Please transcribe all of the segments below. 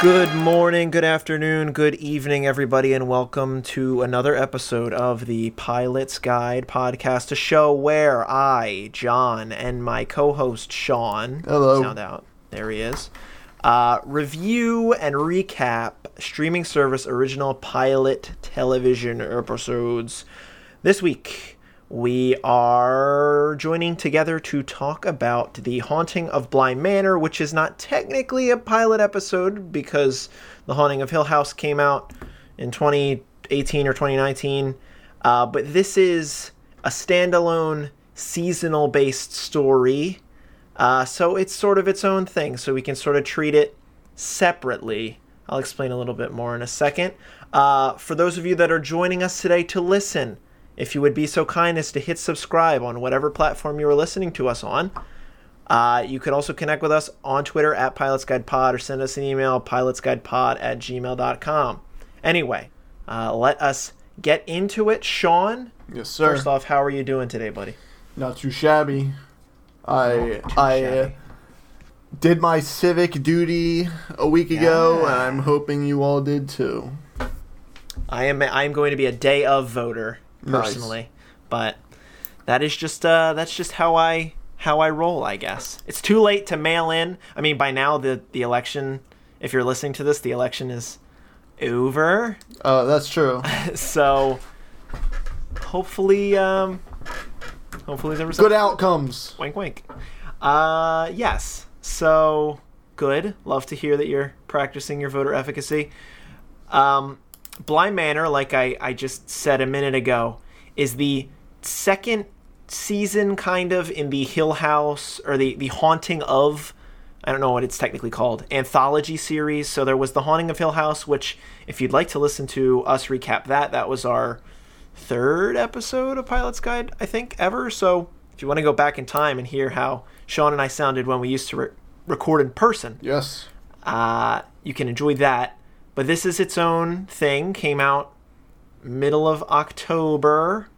Good morning, good afternoon, good evening, everybody, and welcome to another episode of the Pilot's Guide podcast, a show where I, John, and my co host Sean, Hello. sound out, there he is, uh, review and recap streaming service original pilot television episodes. This week, we are joining together to talk about The Haunting of Bly Manor, which is not technically a pilot episode because The Haunting of Hill House came out in 2018 or 2019. Uh, but this is a standalone seasonal based story. Uh, so it's sort of its own thing. So we can sort of treat it separately. I'll explain a little bit more in a second. Uh, for those of you that are joining us today to listen, if you would be so kind as to hit subscribe on whatever platform you are listening to us on. Uh, you could also connect with us on Twitter at Pilots Guide Pod or send us an email, pilotsguidepod at gmail.com. Anyway, uh, let us get into it. Sean, Yes, sir. first off, how are you doing today, buddy? Not too shabby. I too I uh, shabby. did my civic duty a week ago, and I'm hoping you all did too. I am I am going to be a day of voter Nice. personally, but that is just uh that's just how I how I roll, I guess. It's too late to mail in. I mean, by now the the election, if you're listening to this, the election is over. Uh, that's true. so hopefully um hopefully Good outcomes. Wink, wink. Uh, yes. So good. Love to hear that you're practicing your voter efficacy. Um, Bly Manor, like I, I just said a minute ago, is the second season, kind of, in the Hill House or the the Haunting of. I don't know what it's technically called, anthology series. So there was The Haunting of Hill House, which, if you'd like to listen to us recap that, that was our third episode of Pilot's Guide, I think, ever. So if you want to go back in time and hear how Sean and I sounded when we used to re- record in person, Yes. uh, you can enjoy that. But this is its own thing. Came out middle of October,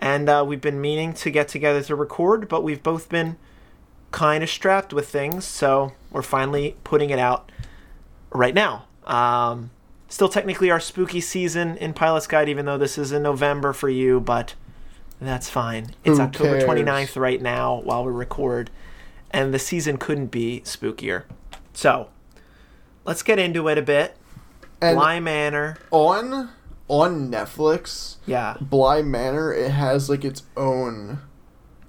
and uh, we've been meaning to get together to record, but we've both been kind of strapped with things, so we're finally putting it out right now. Um, still technically our spooky season in Pilot's Guide, even though this is in November for you, but that's fine. It's Who October cares? 29th right now while we record, and the season couldn't be spookier. So, let's get into it a bit. And Bly Manor. on on Netflix, Yeah. Bly Manor, it has like its own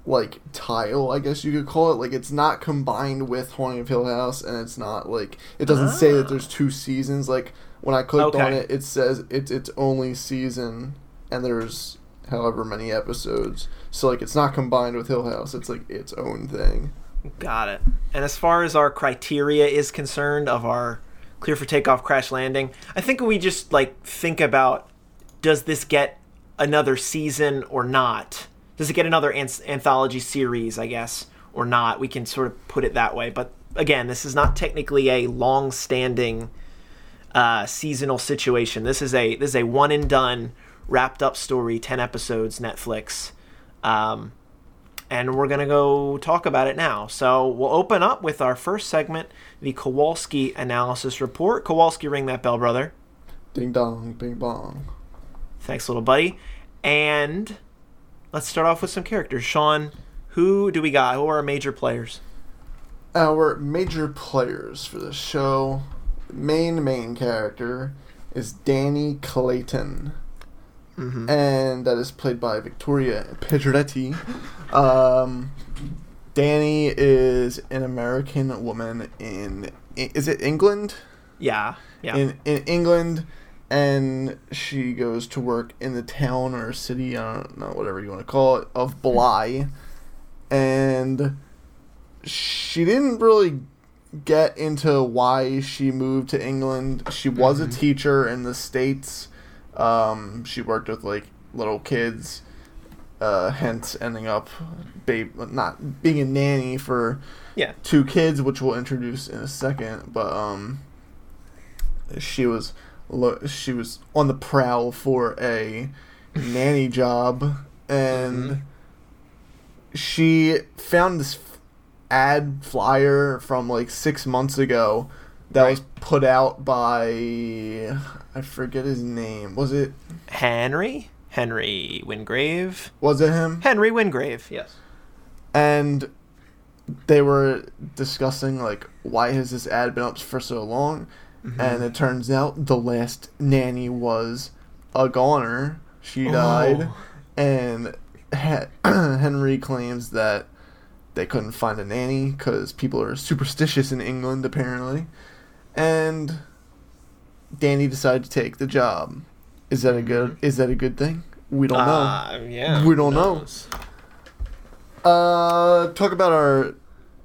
like tile, I guess you could call it. Like it's not combined with Haunting of Hill House, and it's not like it doesn't say that there's ah. two seasons. Like when I clicked on it, it says it's its only season, and there's however many episodes. So like it's not combined with Hill House. It's like its own thing. Got it. And as far as our criteria is concerned of our clear for takeoff crash landing, I think we just like think about does this get another season or not? Does it get another an- anthology series, I guess, or not? We can sort of put it that way. But again, this is not technically a long-standing uh, seasonal situation. This is a this is a one and done, wrapped up story, ten episodes, Netflix. Um, and we're gonna go talk about it now. So we'll open up with our first segment, the Kowalski analysis report. Kowalski, ring that bell, brother. Ding dong, bing bong. Thanks, little buddy. And let's start off with some characters. Sean, who do we got? Who are our major players? Our major players for the show, main main character is Danny Clayton. Mm-hmm. and that is played by Victoria Pedretti. Um, Danny is an American woman in is it England? Yeah, yeah. In in England, and she goes to work in the town or city, I don't know, whatever you want to call it, of Bly, and she didn't really get into why she moved to England. She was a teacher in the states. Um, she worked with like little kids, uh, hence ending up, babe, not being a nanny for yeah. two kids, which we'll introduce in a second. But um, she was lo- she was on the prowl for a nanny job, and she found this ad flyer from like six months ago that Right. was put out by I forget his name. Was it Henry, Henry Wingrave, was it him? Henry Wingrave. Yes. And they were discussing like why has this ad been up for so long? Mm-hmm. And it turns out the last nanny was a goner. She Oh. died, and Henry claims that they couldn't find a nanny because people are superstitious in England apparently, and Danny decided to take the job. Is that a good? Is that a good thing? We don't know. Uh, yeah. We don't know. Uh, talk about our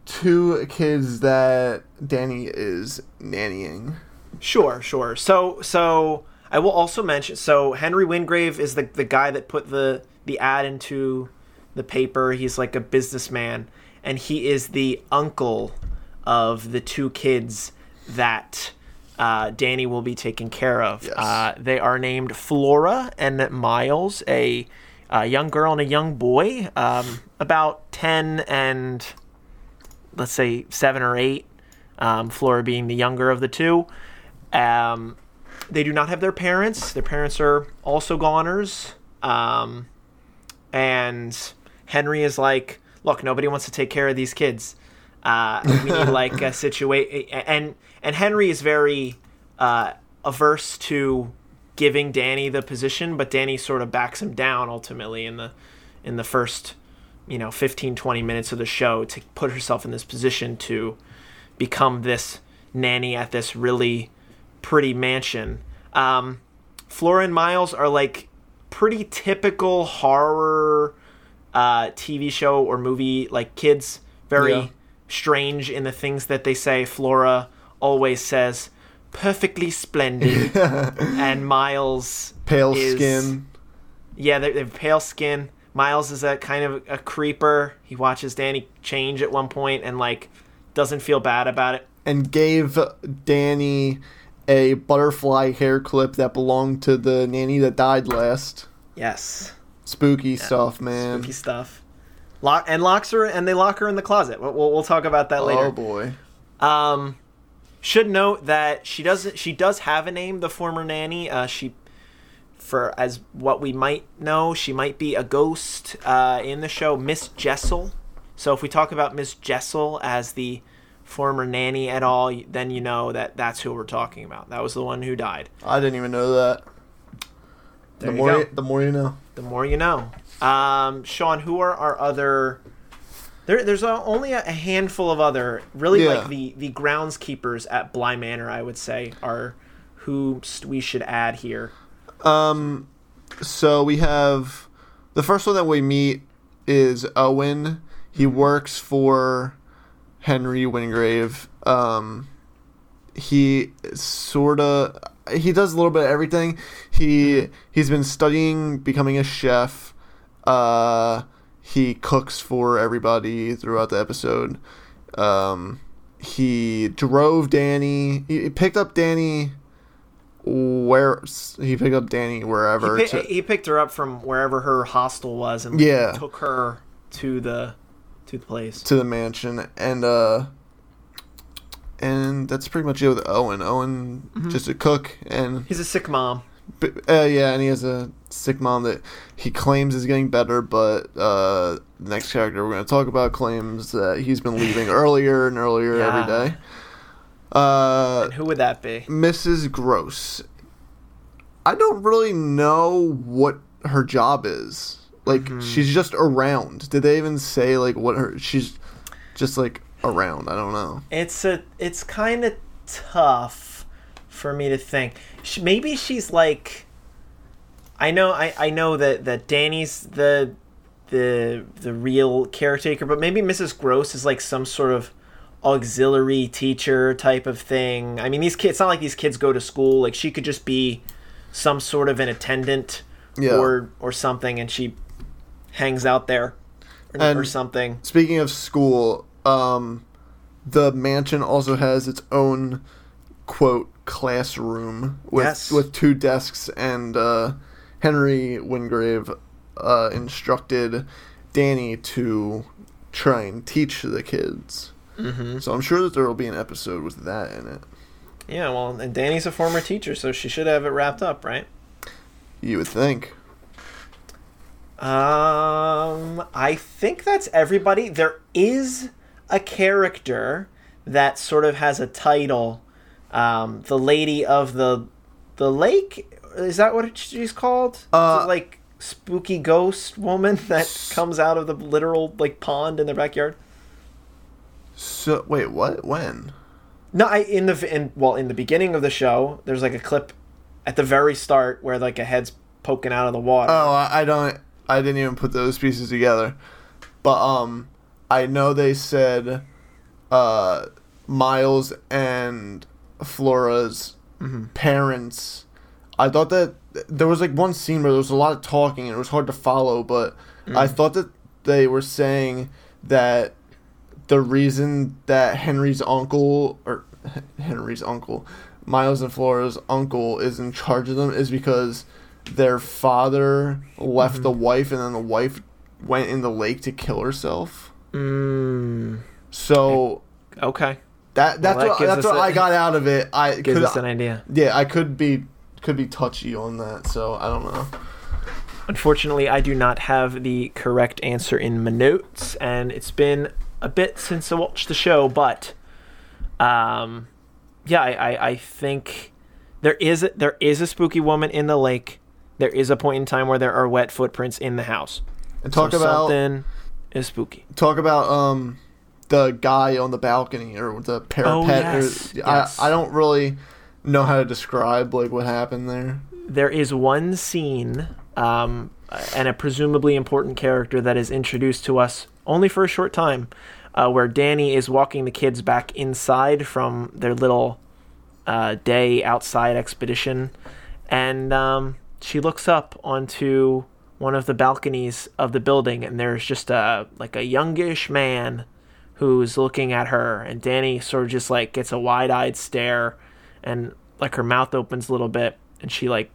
two kids that Danny is nannying. Sure, sure. So, so I will also mention. So Henry Wingrave is the the guy that put the the ad into the paper. He's like a businessman, and he is the uncle of the two kids that uh, Danny will be taken care of. Yes. Uh, they are named Flora and Miles, a, a young girl and a young boy, um, about ten and let's say seven or eight. Um, Flora being the younger of the two. Um, they do not have their parents. Their parents are also goners. Um, and Henry is like, look, nobody wants to take care of these kids. Uh, we need like a situation. And and Henry is very uh, averse to giving Danny the position, but Danny sort of backs him down ultimately in the in the first you know 15 20 minutes of the show to put herself in this position to become this nanny at this really pretty mansion. Um, Flora and Miles are like pretty typical horror uh, TV show or movie, like kids, very Yeah. Strange in the things that they say. Flora always says, perfectly splendid. and Miles Pale is- skin. yeah, they they have pale skin. Miles is a kind of a creeper. He watches Danny change at one point and like doesn't feel bad about it. and gave Danny a butterfly hair clip that belonged to the nanny that died last. Yes, Spooky stuff, man. spooky stuff. Lock and locks her and they lock her in the closet. We'll, we'll, we'll talk about that later. Oh boy. Um, should note that she doesn't. She does have a name. The former nanny. Uh, she, for as what we might know, she might be a ghost. Uh, in the show, Miss Jessel. So if we talk about Miss Jessel as the former nanny at all, then you know that that's who we're talking about. That was the one who died. I didn't even know that. There the you more you, the more you know. The more you know. Um, Sean, who are our other? There, there's a, only a handful of other, really Yeah. like the the groundskeepers at Bly Manor. I would say are who we should add here. Um, so we have the first one that we meet is Owen. He works for Henry Wingrave. Um, he sort of he does a little bit of everything. He he's been studying becoming a chef. Uh, he cooks for everybody throughout the episode. Um, he drove Danny. He picked up Danny. Where he picked up Danny wherever. He, pi- to- he picked her up from wherever her hostel was and Yeah. took her to the to the place. to the mansion and uh and that's pretty much it with Owen. Owen Mm-hmm. just a cook and He's a sick mom. b- uh, yeah, and he has a sick mom that he claims is getting better, but uh the next character we're going to talk about claims that he's been leaving earlier and earlier Yeah. every day. Uh And who would that be? Mrs. Gross. I don't really know what her job is. Like Mm-hmm. she's just around. Did they even say like what her she's just like around? I don't know. It's a it's kind of tough for me to think. She, maybe she's like I know I, I know that that Danny's the the the real caretaker, but maybe Mrs. Gross is like some sort of auxiliary teacher type of thing. I mean, these kids it's not like these kids go to school. Like she could just be some sort of an attendant Yeah. or or something and she hangs out there or, or something. Speaking of school, um the mansion also has its own quote classroom with Yes. with two desks and uh Henry Wingrave uh instructed Danny to try and teach the kids. Mhm. So I'm sure that there will be an episode with that in it. Yeah, well, and Danny's a former teacher, so she should have it wrapped up, right? You would think. Um, I think that's everybody. There is a character that sort of has a title. Um, the lady of the the lake is that what she's called? Uh, Is it like spooky ghost woman that comes out of the literal like pond in their backyard. So wait, what? When? No, I in the in well in the beginning of the show, there's like a clip at the very start where like a head's poking out of the water. Oh, I, I don't. I didn't even put those pieces together. But um, I know they said, uh, Miles and Flora's parents. I thought that there was like one scene where there was a lot of talking and it was hard to follow, but I thought that they were saying that the reason that Henry's uncle or Henry's uncle, Miles and Flora's uncle is in charge of them is because their father left the wife and then the wife went in the lake to kill herself. Mm, So okay, that that's that what, that's what a- I got out of it. I gives could, us an idea. yeah, I could be could be touchy on that, so I don't know. Unfortunately, I do not have the correct answer in my notes, and it's been a bit since I watched the show. But, um, yeah, I, I, I think there is a, there is a spooky woman in the lake. There is a point in time where there are wet footprints in the house. And talk so about something is spooky. talk about um the guy on the balcony or the parapet. Oh, yes, I yes. I don't really know how to describe like what happened there. there is one scene um, and a presumably important character that is introduced to us only for a short time uh, where danny is walking the kids back inside from their little uh, day outside expedition and um, she looks up onto one of the balconies of the building and there's just a like a youngish man who's looking at her and danny sort of just like gets a wide-eyed stare and like her mouth opens a little bit and she like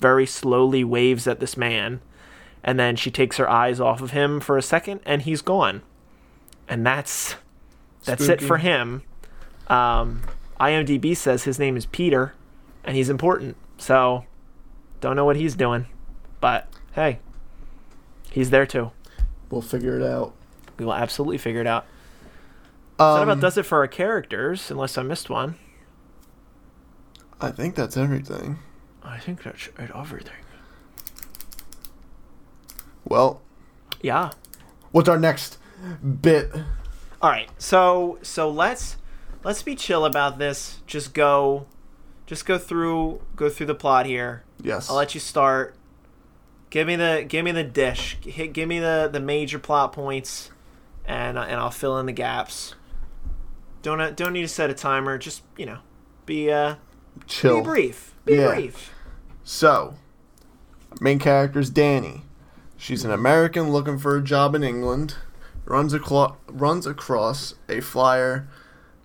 very slowly waves at this man and then she takes her eyes off of him for a second and he's gone. And that's that's it for him. Um, imdb says his name is peter and he's important so don't know what he's doing but hey he's there too. We'll figure it out. we will absolutely figure it out. Um, that about does it for our characters unless i missed one I think that's everything. i think that's everything Well, yeah what's our next bit? All right, so so let's let's be chill about this. Just go, just go through go through the plot here. Yes. I'll let you start. Give me the give me the dish. Hit, give me the the major plot points, and uh, and I'll fill in the gaps. Don't uh, don't need to set a timer. Just you know, be uh Chill. be brief. Be Yeah. brief. So, main character is Danny. She's an American looking for a job in England. Runs aclo- runs across a flyer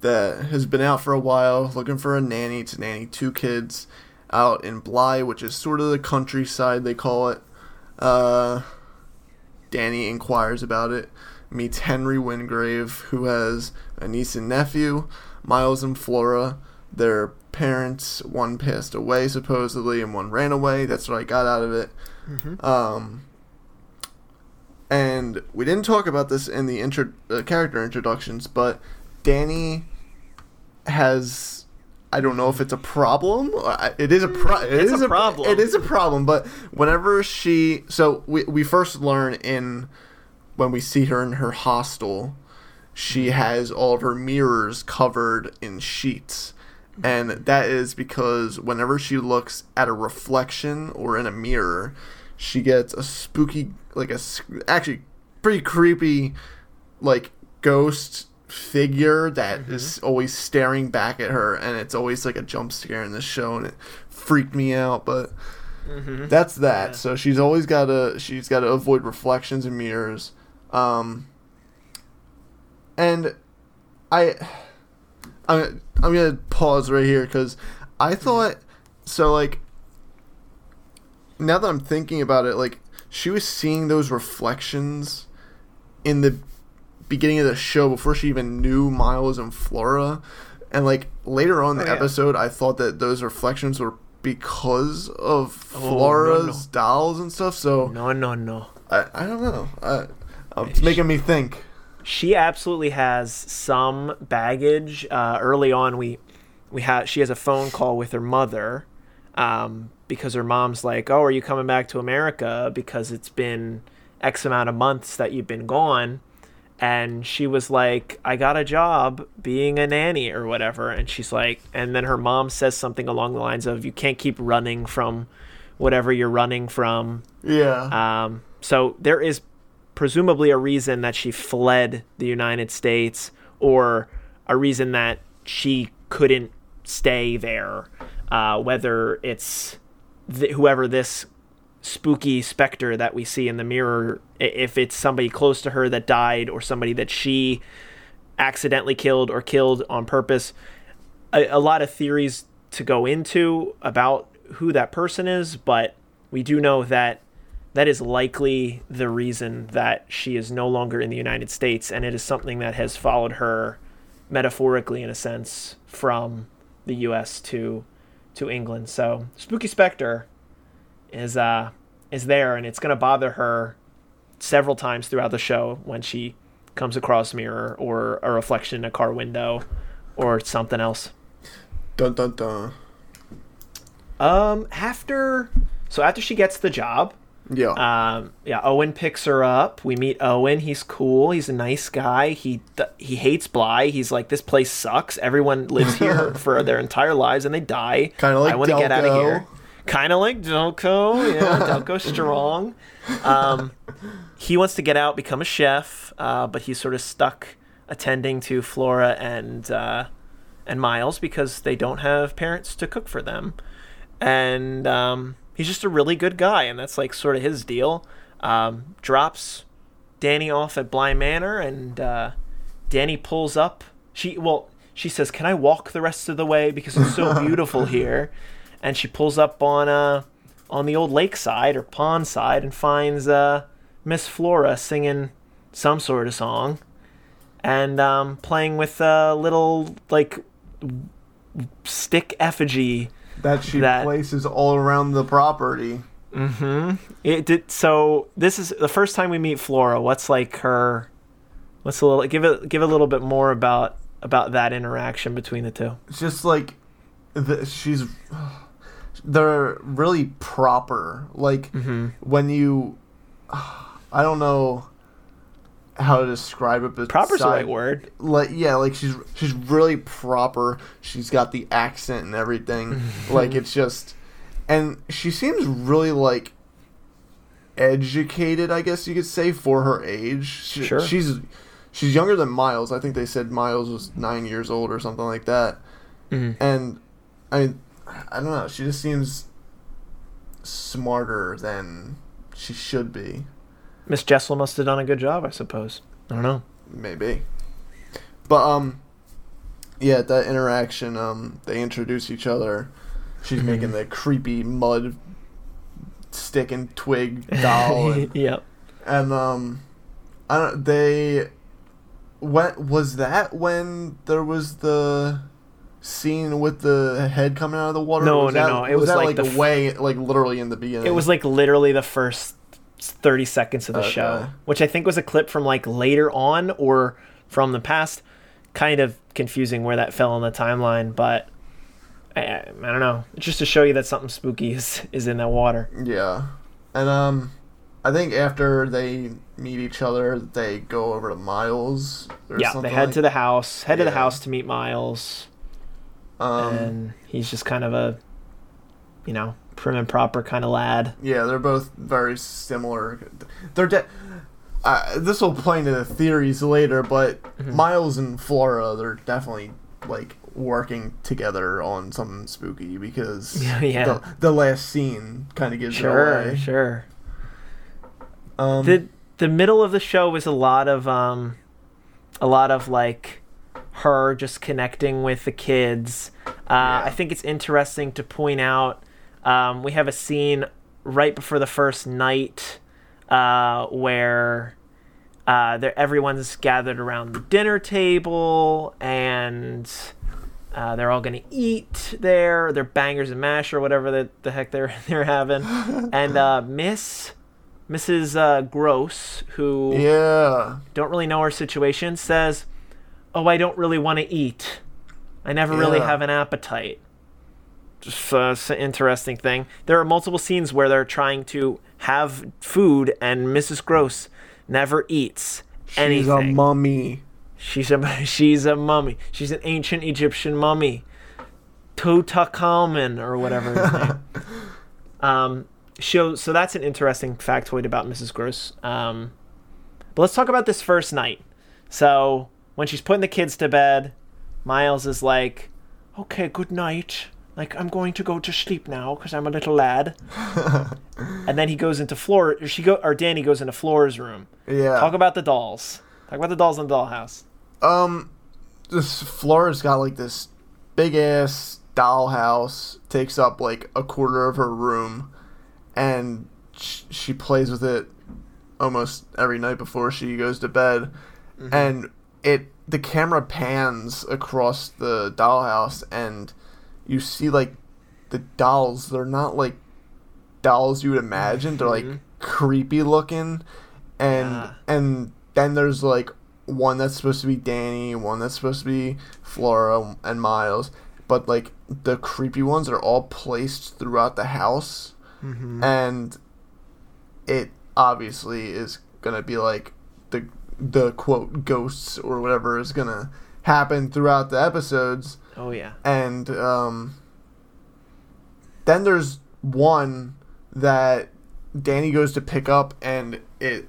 that has been out for a while, looking for a nanny to nanny two kids out in Bly, which is sort of the countryside they call it. Uh, Danny inquires about it, meets Henry Wingrave, who has a niece and nephew, Miles and Flora. Their parents, one passed away supposedly, and one ran away. That's what I got out of it. Um, and we didn't talk about this in the intro uh, character introductions, but Danny has. I don't know if it's a problem. It is a pro- it It's is a problem. It is a problem. But whenever she, so we we first learn in when we see her in her hostel, she has all of her mirrors covered in sheets. And that is because whenever she looks at a reflection or in a mirror, she gets a spooky, like a actually pretty creepy, like ghost figure that is always staring back at her, and it's always like a jump scare in the show, and it freaked me out. But that's that. Yeah. So she's always got to she's got to avoid reflections and mirrors. Um, and I, I'm I'm gonna pause right here because I thought so. Like now that I'm thinking about it, like she was seeing those reflections in the beginning of the show before she even knew Miles and Flora. And like later on in the Oh, yeah. episode, I thought that those reflections were because of Oh, no, Flora's no. dolls and stuff. So No, no, no. I, I don't know. I, it's making me think. She absolutely has some baggage. Uh, early on, we we had she has a phone call with her mother um, because her mom's like, "Oh, are you coming back to America? Because it's been X amount of months that you've been gone." And she was like, "I got a job being a nanny or whatever." And she's like, and then her mom says something along the lines of, "You can't keep running from whatever you're running from." Yeah. Um, so there is presumably a reason that she fled the United States, or a reason that she couldn't stay there. Uh, whether it's th- whoever this spooky specter that we see in the mirror, if it's somebody close to her that died, or somebody that she accidentally killed or killed on purpose. A, a lot of theories to go into about who that person is, but we do know that that is likely the reason that she is no longer in the United States, and it is something that has followed her metaphorically, in a sense, from the U.S. to to England. So, Spooky Spectre is uh is there, and it's going to bother her several times throughout the show when she comes across mirror or a reflection in a car window or something else. dun dun dun. Um, after so after she gets the job, Yeah. um, yeah, Owen picks her up. We meet Owen. He's cool. He's a nice guy. He th- he hates Bly. He's like, this place sucks. Everyone lives here for their entire lives and they die. Kinda like I want to get out of here. Kind of like Delco. Yeah, Delco strong. Um, he wants to get out, become a chef, uh, but he's sort of stuck attending to Flora and uh, and Miles because they don't have parents to cook for them. And um, he's just a really good guy, and that's like sort of his deal. Um, drops Danny off at Bly Manor, and uh, Danny pulls up. She well, she says, "Can I walk the rest of the way because it's so beautiful here?" And she pulls up on uh on the old lakeside or pond side and finds uh, Miss Flora singing some sort of song and um, playing with a little like stick effigy that she that- places all around the property. Hmm. It did so. This is the first time we meet Flora. What's like her? What's a little give it give a little bit more about about that interaction between the two. It's just like the, she's they're really proper. Like Mm-hmm. when you I don't know how to describe it but Proper's the right word. Like yeah, like she's she's really proper. She's got the accent and everything. like it's just and she seems really like educated, I guess you could say for her age. She, Sure. She's she's younger than Miles. I think they said Miles was 9 years old or something like that. Mhm. And I mean, I don't know. She just seems smarter than she should be. Miss Jessel must have done a good job, I suppose. I don't know. Maybe. But um yeah, that interaction, um, they introduce each other. She's making the creepy mud stick and twig doll and, yep. and um I don't they when was that when there was the scene with the head coming out of the water? No, no, that, no, it was, was that like like, the way like literally in the beginning. It was like literally the first 30 seconds of the Okay. show, which I think was a clip from like later on or from the past. Kind of confusing where that fell on the timeline, but I, I don't know. Just to show you that something spooky is, is in that water. Yeah. And um I think after they meet each other, they go over to Miles or yeah, they head like- to the house, head to the house to meet Miles, um and he's just kind of a, you know, prim and proper kind of lad. yeah, they're both very similar. They're de- uh, this will play into the theories later, but Mm-hmm. Miles and Flora, they're definitely like working together on something spooky because Yeah, yeah. The, the last scene kind of gives it Sure, away. sure. Um, the the middle of the show was a lot of um a lot of like her just connecting with the kids uh, i think it's interesting to point out um, we have a scene right before the first night uh, where uh, everyone's gathered around the dinner table and Uh, they're all gonna eat there. They're bangers and mash or whatever the, the heck they're they're having. and uh, Miss Mrs. Uh, Gross, who Yeah. don't really know her situation, says, "Oh, I don't really want to eat. I never really have an appetite." Just uh, an interesting thing. There are multiple scenes where they're trying to have food, and Mrs. Gross never eats anything. She's a mummy. She's a she's a mummy. She's an ancient Egyptian mummy. Tutankhamun or whatever his name. Um, so so that's an interesting factoid about Mrs. Gross. Um, but let's talk about this first night. So when she's putting the kids to bed, Miles is like, "Okay, good night. Like I'm going to go to sleep now because I'm a little lad." and then he goes into Flora. Or she go or Danny goes into Flora's room. Yeah. Talk about the dolls. Talk about the dolls in the dollhouse. Um, this Flora's got like this big ass dollhouse, takes up like a quarter of her room, and sh- she plays with it almost every night before she goes to bed. And it the camera pans across the dollhouse, and you see like the dolls. They're not like dolls you would imagine. They're like mm-hmm. creepy looking, and Yeah. and then there's like one that's supposed to be Danny, one that's supposed to be Flora and Miles, but like the creepy ones are all placed throughout the house, mm-hmm. and it obviously is gonna be like the the quote ghosts or whatever is gonna happen throughout the episodes Oh yeah. and um, then there's one that Danny goes to pick up, and it.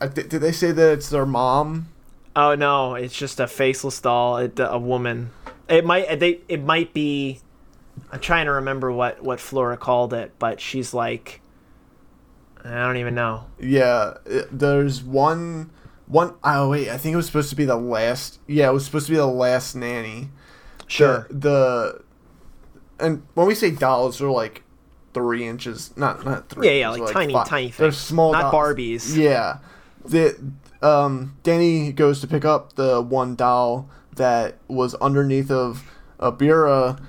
Th- did they say that it's their mom? Oh no, it's just a faceless doll. It, uh, a woman. It might uh, they. It might be. I'm trying to remember what what Flora called it, but she's like. I don't even know. Yeah, it- there's one. One oh wait, I think it was supposed to be the last. Yeah, it was supposed to be the last nanny. Sure. The, the and when we say dolls, they're like three inches, not not three. Yeah, yeah, inches, like tiny- five. tiny They're small, Not dolls. Barbies. Yeah, the um, Danny goes to pick up the one doll that was underneath of a Abira,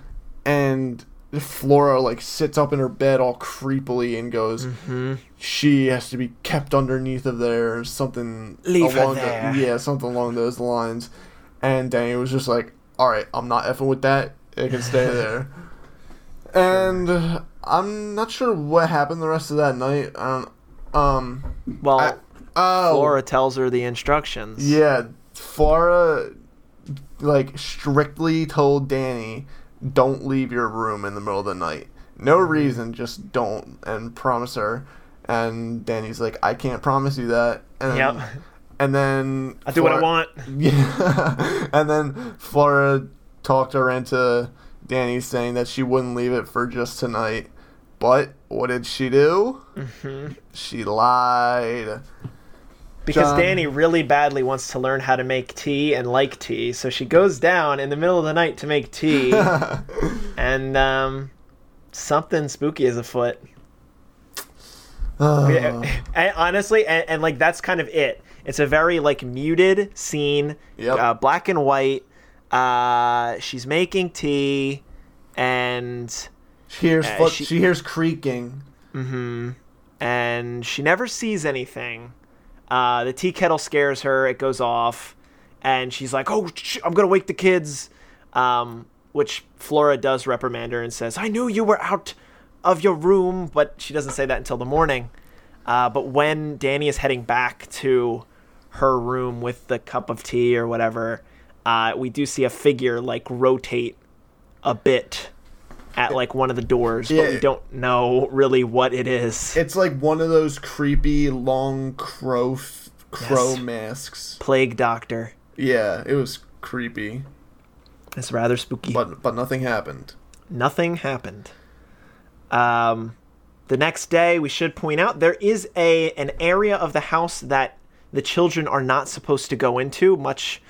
and Flora like sits up in her bed all creepily and goes, Mm-hmm. "She has to be kept underneath of there, something Leave her along the- yeah, something along those lines." And Danny was just like, "All right, I'm not effing with that. It can stay there." and I'm not sure what happened the rest of that night. I don't. Um. Well, I- oh. Flora tells her the instructions. Yeah, Flora like strictly told Danny, "Don't leave your room in the middle of the night. No Mm-hmm. reason, just don't." And promise her. And Danny's like, "I can't promise you that." And Yep. And then I do what I Flora- want. Yeah. and then Flora talked her into Danny saying that she wouldn't leave it for just tonight. But what did she do? Mm-hmm. She lied. Because John. Danny really badly wants to learn how to make tea and like tea, so she goes down in the middle of the night to make tea, and um, something spooky is afoot. Oh. Yeah, and honestly, and, and like that's kind of it. It's a very like muted scene, Yep. uh, black and white. Uh, she's making tea, and She hears Uh, foot, she- she, hears creaking. Mm-hmm. and she never sees anything. Uh, the tea kettle scares her. It goes off, and she's like, "Oh, sh- I'm gonna wake the kids." Um, which Flora does reprimand her and says, "I knew you were out of your room," but she doesn't say that until the morning. Uh, but when Danny is heading back to her room with the cup of tea or whatever, uh, we do see a figure like rotate a bit at like one of the doors, but we don't know really what it is. It's like one of those creepy long crow f- crow Yes. masks. Plague Doctor. Yeah, it was creepy, It's rather spooky. but but nothing happened. Nothing happened. Um, the next day, we should point out there is a an area of the house that the children are not supposed to go into, much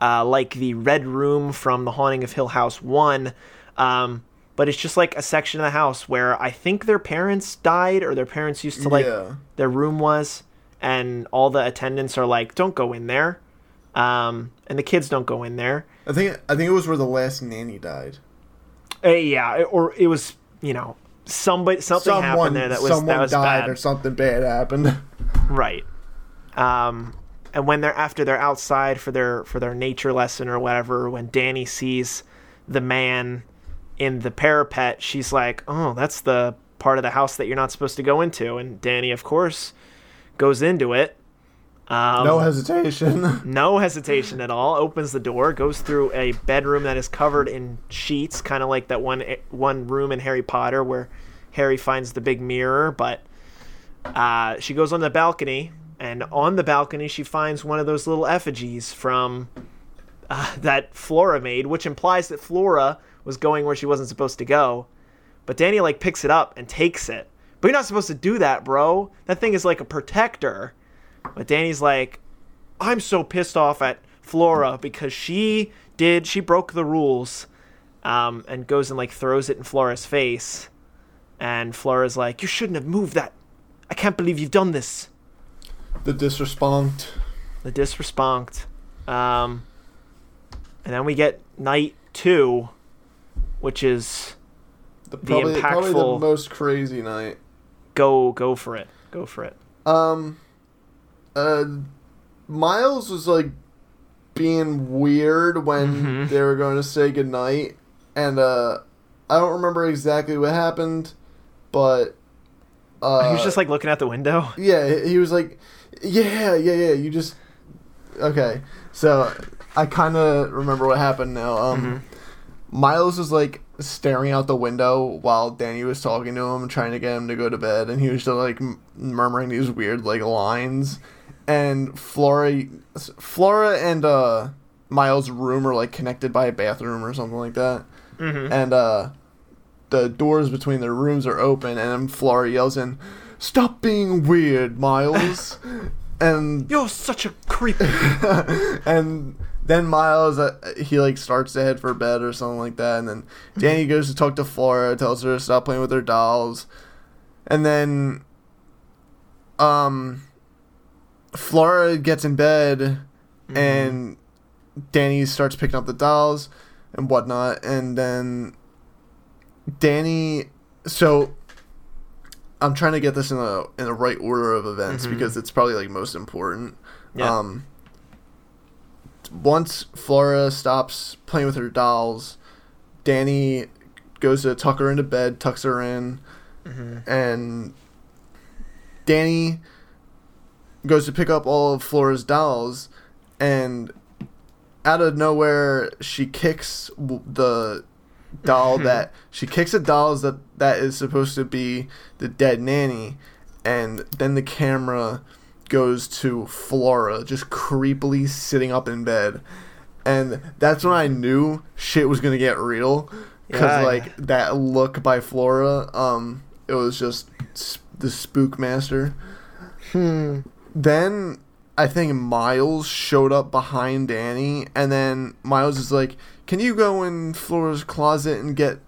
uh, like the red room from The Haunting of Hill House One. Um, but it's just like a section of the house where I think their parents died, or their parents used to like Yeah. their room was, and all the attendants are like, "Don't go in there," um, and the kids don't go in there. I think I think it was where the last nanny died. Uh, yeah, or it was you know somebody something happened there that was someone that was died bad. or something bad happened. Right. Um, and when they're after they're outside for their for their nature lesson or whatever, when Danny sees the man in the parapet, she's like, "Oh, that's the part of the house that you're not supposed to go into." And Danny, of course, goes into it. Um, no hesitation. no hesitation at all. Opens the door, goes through a bedroom that is covered in sheets, kind of like that one one room in Harry Potter where Harry finds the big mirror. But uh, she goes on the balcony, and on the balcony she finds one of those little effigies from uh, that Flora made, which implies that Flora was going where she wasn't supposed to go. But Danny like picks it up and takes it. But you're not supposed to do that, bro. That thing is like a protector. But Danny's like, I'm so pissed off at Flora because she did, she broke the rules. Um, and goes and like throws it in Flora's face. And Flora's like, You shouldn't have moved that. I can't believe you've done this. The disrespect. The disrespect. Um, and then we get night two, which is The, probably, probably the most crazy night. go go for it. Go for it. Um, uh, Miles was like being weird when Mhm. they were going to say goodnight, and uh, I don't remember exactly what happened, but uh, he was just like looking out the window. yeah, he was like, yeah, yeah, yeah. You just okay. So I kind of remember what happened now. Um, Mm-hmm. Miles was like staring out the window while Danny was talking to him, trying to get him to go to bed, and he was just like m- murmuring these weird like lines. And Flora, Flora and uh, Miles' room are like connected by a bathroom or something like that, Mm-hmm. and uh, the doors between their rooms are open, and then Flora yells in, "Stop being weird, Miles!" and You're such a creep. and then Miles, uh, he like starts to head for bed or something like that, and then Danny goes to talk to Flora, tells her to stop playing with her dolls, and then, um, Flora gets in bed, and Danny starts picking up the dolls and whatnot, and then Danny, so. I'm trying to get this in the in the right order of events Mhm. because it's probably like most important. Yeah. Um, once Flora stops playing with her dolls, Danny goes to tuck her into bed, tucks her in, Mhm. and Danny goes to pick up all of Flora's dolls, and out of nowhere, she kicks the doll that she kicks a doll that that is supposed to be the dead nanny, and then the camera goes to Flora just creepily sitting up in bed, and that's when I knew shit was gonna get real, because Yeah, like that look by Flora, um, it was just sp- the spook master. Hmm. Then I think Miles showed up behind Danny, and then Miles is like, "Can you go in Flora's closet and get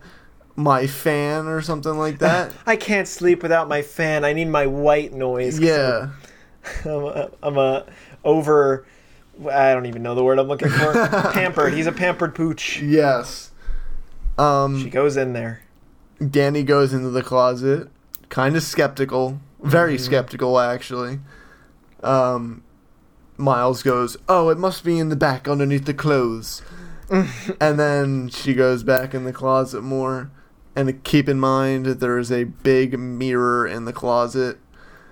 my fan or something like that?" I can't sleep without my fan. I need my white noise. yeah, I'm a, I'm a over. I don't even know the word I'm looking for. pampered. He's a pampered pooch. yes. Um, She goes in there. Danny goes into the closet, kind of skeptical, very Mhm. skeptical actually. Um, Miles goes, "Oh, it must be in the back underneath the clothes." and then she goes back in the closet more. And keep in mind that there is a big mirror in the closet.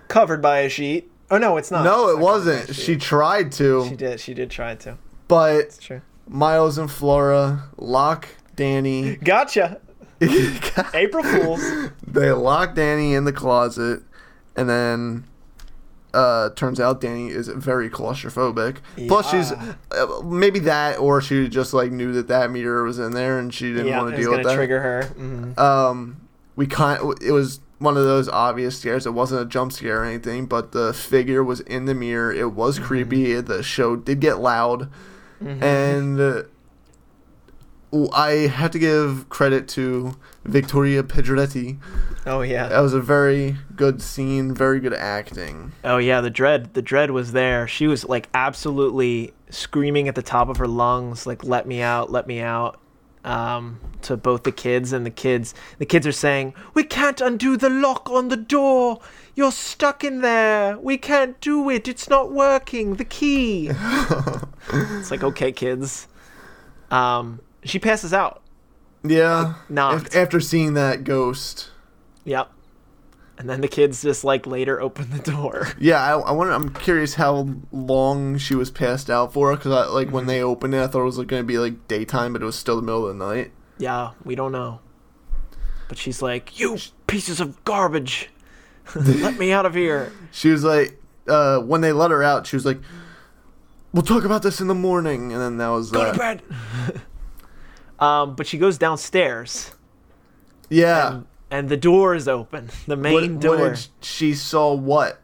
Covered by a sheet. Oh no, it's not. no, it wasn't. She tried to, She did. She did try to. but. Miles and Flora lock Danny. Gotcha. April Fools. they lock Danny in the closet, and then uh, turns out Danny is very claustrophobic. Plus, she's uh, maybe that, or she just like knew that that mirror was in there, and she didn't yeah, want to deal with that. trigger her. Mhm. Um, we kind it was one of those obvious scares. It wasn't a jump scare or anything, but the figure was in the mirror. It was Mm-hmm. creepy. The show did get loud, Mhm. and uh, I have to give credit to Victoria Pedretti. Oh yeah. That was a very good scene, very good acting. Oh yeah, the dread the dread was there. She was like absolutely screaming at the top of her lungs, like "Let me out! Let me out!" Um, to both the kids and the kids. The kids are saying, "We can't undo the lock on the door. You're stuck in there. We can't do it. It's not working. The key." it's like, okay, kids. Um, she passes out. Yeah. knocked. After seeing that ghost. Yep. And then the kids just like later open the door. Yeah, I, I wonder. I'm curious how long she was passed out for. Because like when they opened it, I thought it was like, going to be like daytime, but it was still the middle of the night. Yeah, we don't know. But she's like, "You pieces of garbage, let me out of here." She was like, uh, when they let her out, she was like, "We'll talk about this in the morning," and then that was Go that. to bed. um, but she goes downstairs, Yeah. and, and the door is open. The main What- what door. did she saw what?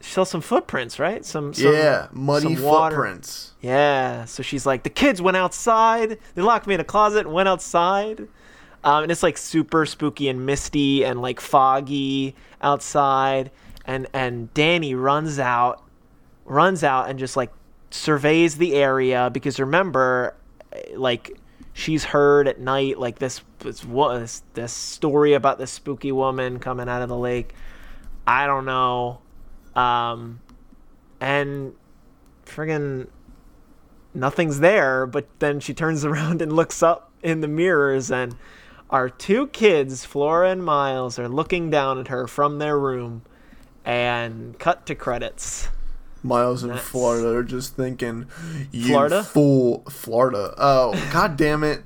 She saw some footprints, right? Some, some yeah, muddy some footprints. Yeah. So she's like, the kids went outside. They locked me in a closet and went outside. Um, and it's like super spooky and misty and like foggy outside. And and Danny runs out, runs out and just like surveys the area because remember, like she's heard at night like this this was this story about this spooky woman coming out of the lake. I don't know. Um, and friggin' nothing's there, but then she turns around and looks up in the mirrors and our two kids, Flora and Miles, are looking down at her from their room and cut to credits. Miles in That's- Florida are just thinking, you Florida? fool, Florida. Oh, god damn it!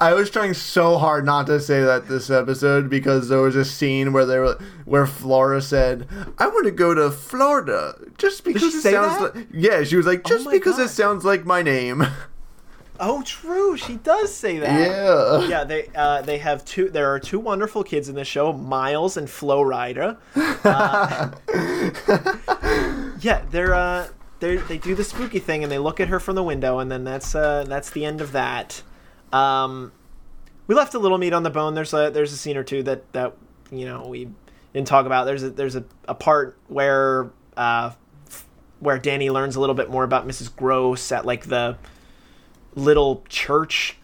I was trying so hard not to say that this episode because there was a scene where they were where Flora said, "I want to go to Florida just because it sounds that? like." Yeah, she was like, oh "Just my because God. it sounds like my name." Oh, true. She does say that. yeah. Yeah, they uh, they have two. There are two wonderful kids in the show, Miles and Flo Rida. Uh, yeah, they're uh, they they do the spooky thing and they look at her from the window, and then that's uh, that's the end of that. Um, we left a little meat on the bone. There's a there's a scene or two that that you know we didn't talk about. There's a there's a, a part where uh, where Danny learns a little bit more about Mrs. Grose at like the little church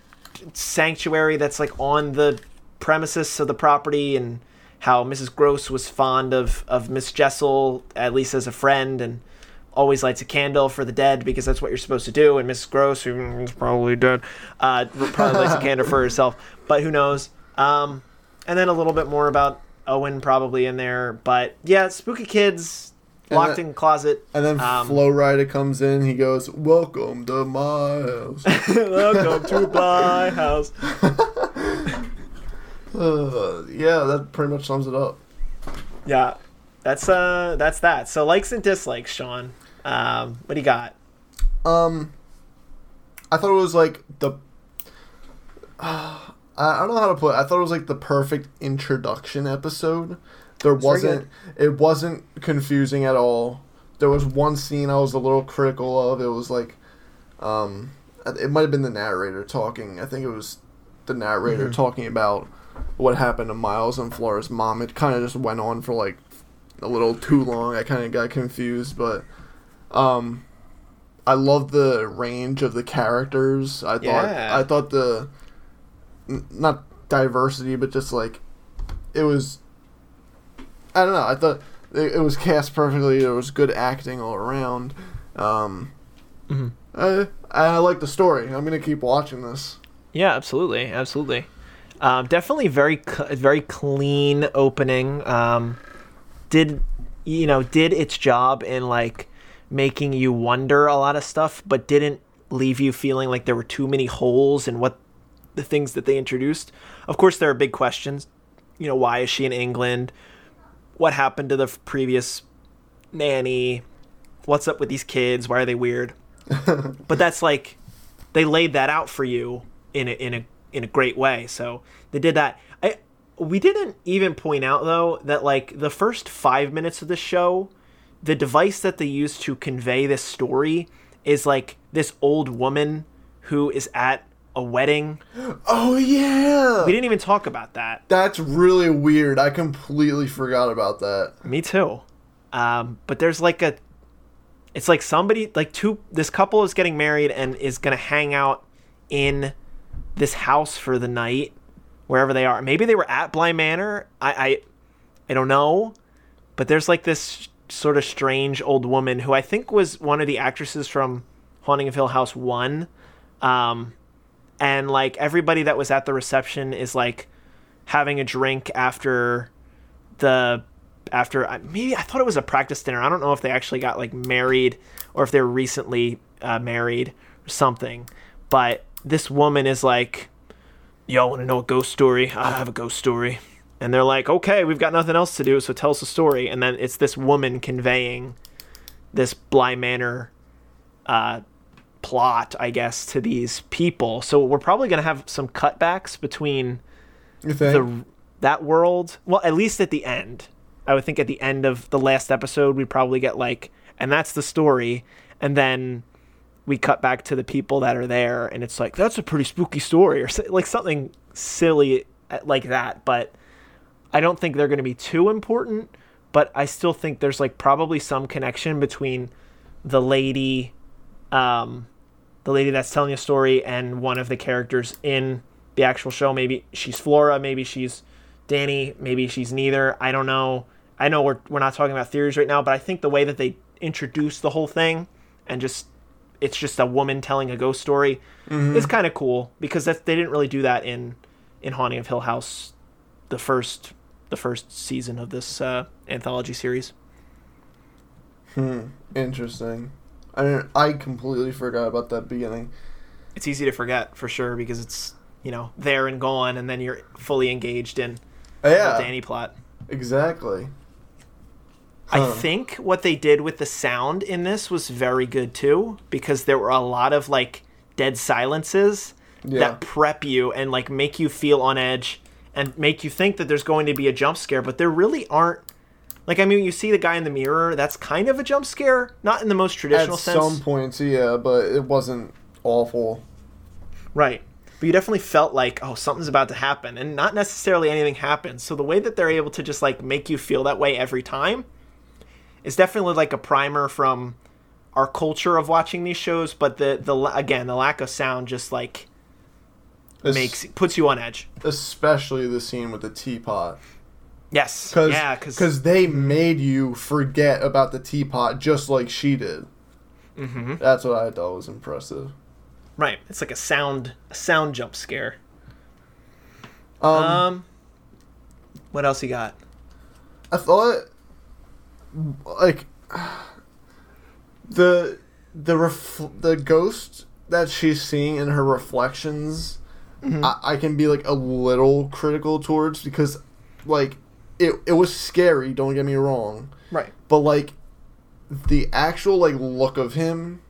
sanctuary that's like on the premises of the property and how Mrs. Grose was fond of of Miss Jessel at least as a friend and always lights a candle for the dead because that's what you're supposed to do and Mrs. Grose who is probably dead uh, probably lights a candle for herself but who knows um, and then a little bit more about Owen probably in there but yeah spooky kids locked that- in closet And then Um, Flo Rida comes in. He goes, "Welcome to my house." welcome to my house uh, yeah, that pretty much sums it up. Yeah, that's uh, that's that. So likes and dislikes, Sean. Um, what do you got? Um, I thought it was like the. I I don't know how to put. It. I thought it was like the perfect introduction episode. There It's wasn't. It wasn't confusing at all. There was one scene I was a little critical of. It was like, um, it might have been the narrator talking. I think it was the narrator Mhm. talking about what happened to Miles and Flora's mom. It kind of just went on for like a little too long. I kind of got confused, but um, I love the range of the characters. I thought Yeah. I thought the n- not diversity, but just like it was. I don't know. I thought it, it was cast perfectly. There was good acting all around. Um, Mhm. I I like the story. I'm gonna keep watching this. Yeah, absolutely, absolutely. Um, definitely very very clean opening. Um, did you know did its job in like making you wonder a lot of stuff, but didn't leave you feeling like there were too many holes in what the things that they introduced. Of course, there are big questions. You know, why is she in England? What happened to the previous nanny? What's up with these kids? Why are they weird? but that's like they laid that out for you in a, in a in a great way. So they did that. I we didn't even point out though that like the first five minutes of the show, the device that they use to convey this story is like this old woman who is at a wedding. Oh yeah, We didn't even talk about that. that's really weird. I completely forgot about that. Me too. Um, but there's like a it's like somebody like two this couple is getting married and is gonna hang out in this house for the night wherever they are. Maybe they were at Bly Manor. I I, I don't know, but there's like this sort of strange old woman who I think was one of the actresses from Haunting of Hill House One, um, and like everybody that was at the reception is like having a drink after the after uh, maybe I thought it was a practice dinner. I don't know if they actually got like married or if they're recently uh, married or something. But this woman is like, "Y'all want to know a ghost story? I have a ghost story." And they're like, "Okay, we've got nothing else to do, so tell us a story." And then it's this woman conveying this Bly Manor uh, plot, I guess, to these people. So we're probably gonna have some cutbacks between the that world. Well, at least at the end. I would think at the end of the last episode, we'd probably get like, and that's the story, and then we cut back to the people that are there, and it's like that's a pretty spooky story, or like something silly uh, like that. But I don't think they're going to be too important. But I still think there's like probably some connection between the lady, um, the lady that's telling a story, and one of the characters in the actual show. Maybe she's Flora, maybe she's Danny, maybe she's neither. I don't know. I know we're we're not talking about theories right now, but I think the way that they introduce the whole thing and just it's just a woman telling a ghost story is kind of cool because that they didn't really do that in in Haunting of Hill House, the first the first season of this uh, anthology series. Hmm. Interesting. I I completely forgot about that beginning. It's easy to forget for sure because it's you know there and gone, and then you're fully engaged in oh, Yeah. the Danny plot. Exactly. I think what they did with the sound in this was very good too, because there were a lot of like dead silences Yeah. that prep you and like make you feel on edge and make you think that there's going to be a jump scare, but there really aren't. Like I mean, you see the guy in the mirror. That's kind of a jump scare, not in the most traditional At sense, some points, yeah, but it wasn't awful. right? But you definitely felt like, oh, something's about to happen, and not necessarily anything happens. So the way that they're able to just like make you feel that way every time is definitely like a primer from our culture of watching these shows. But the the again, the lack of sound just like makes puts you on edge. especially the scene with the teapot. Yes, Cause, yeah, because they made you forget about the teapot just like she did. Mhm. That's what I thought was impressive. right, it's like a sound a sound jump scare. Um, Um, what else you got? I thought like the the ref- the ghost that she's seeing in her reflections I, I can be like a little critical towards because like it it was scary, don't get me wrong. Right. But like the actual like look of him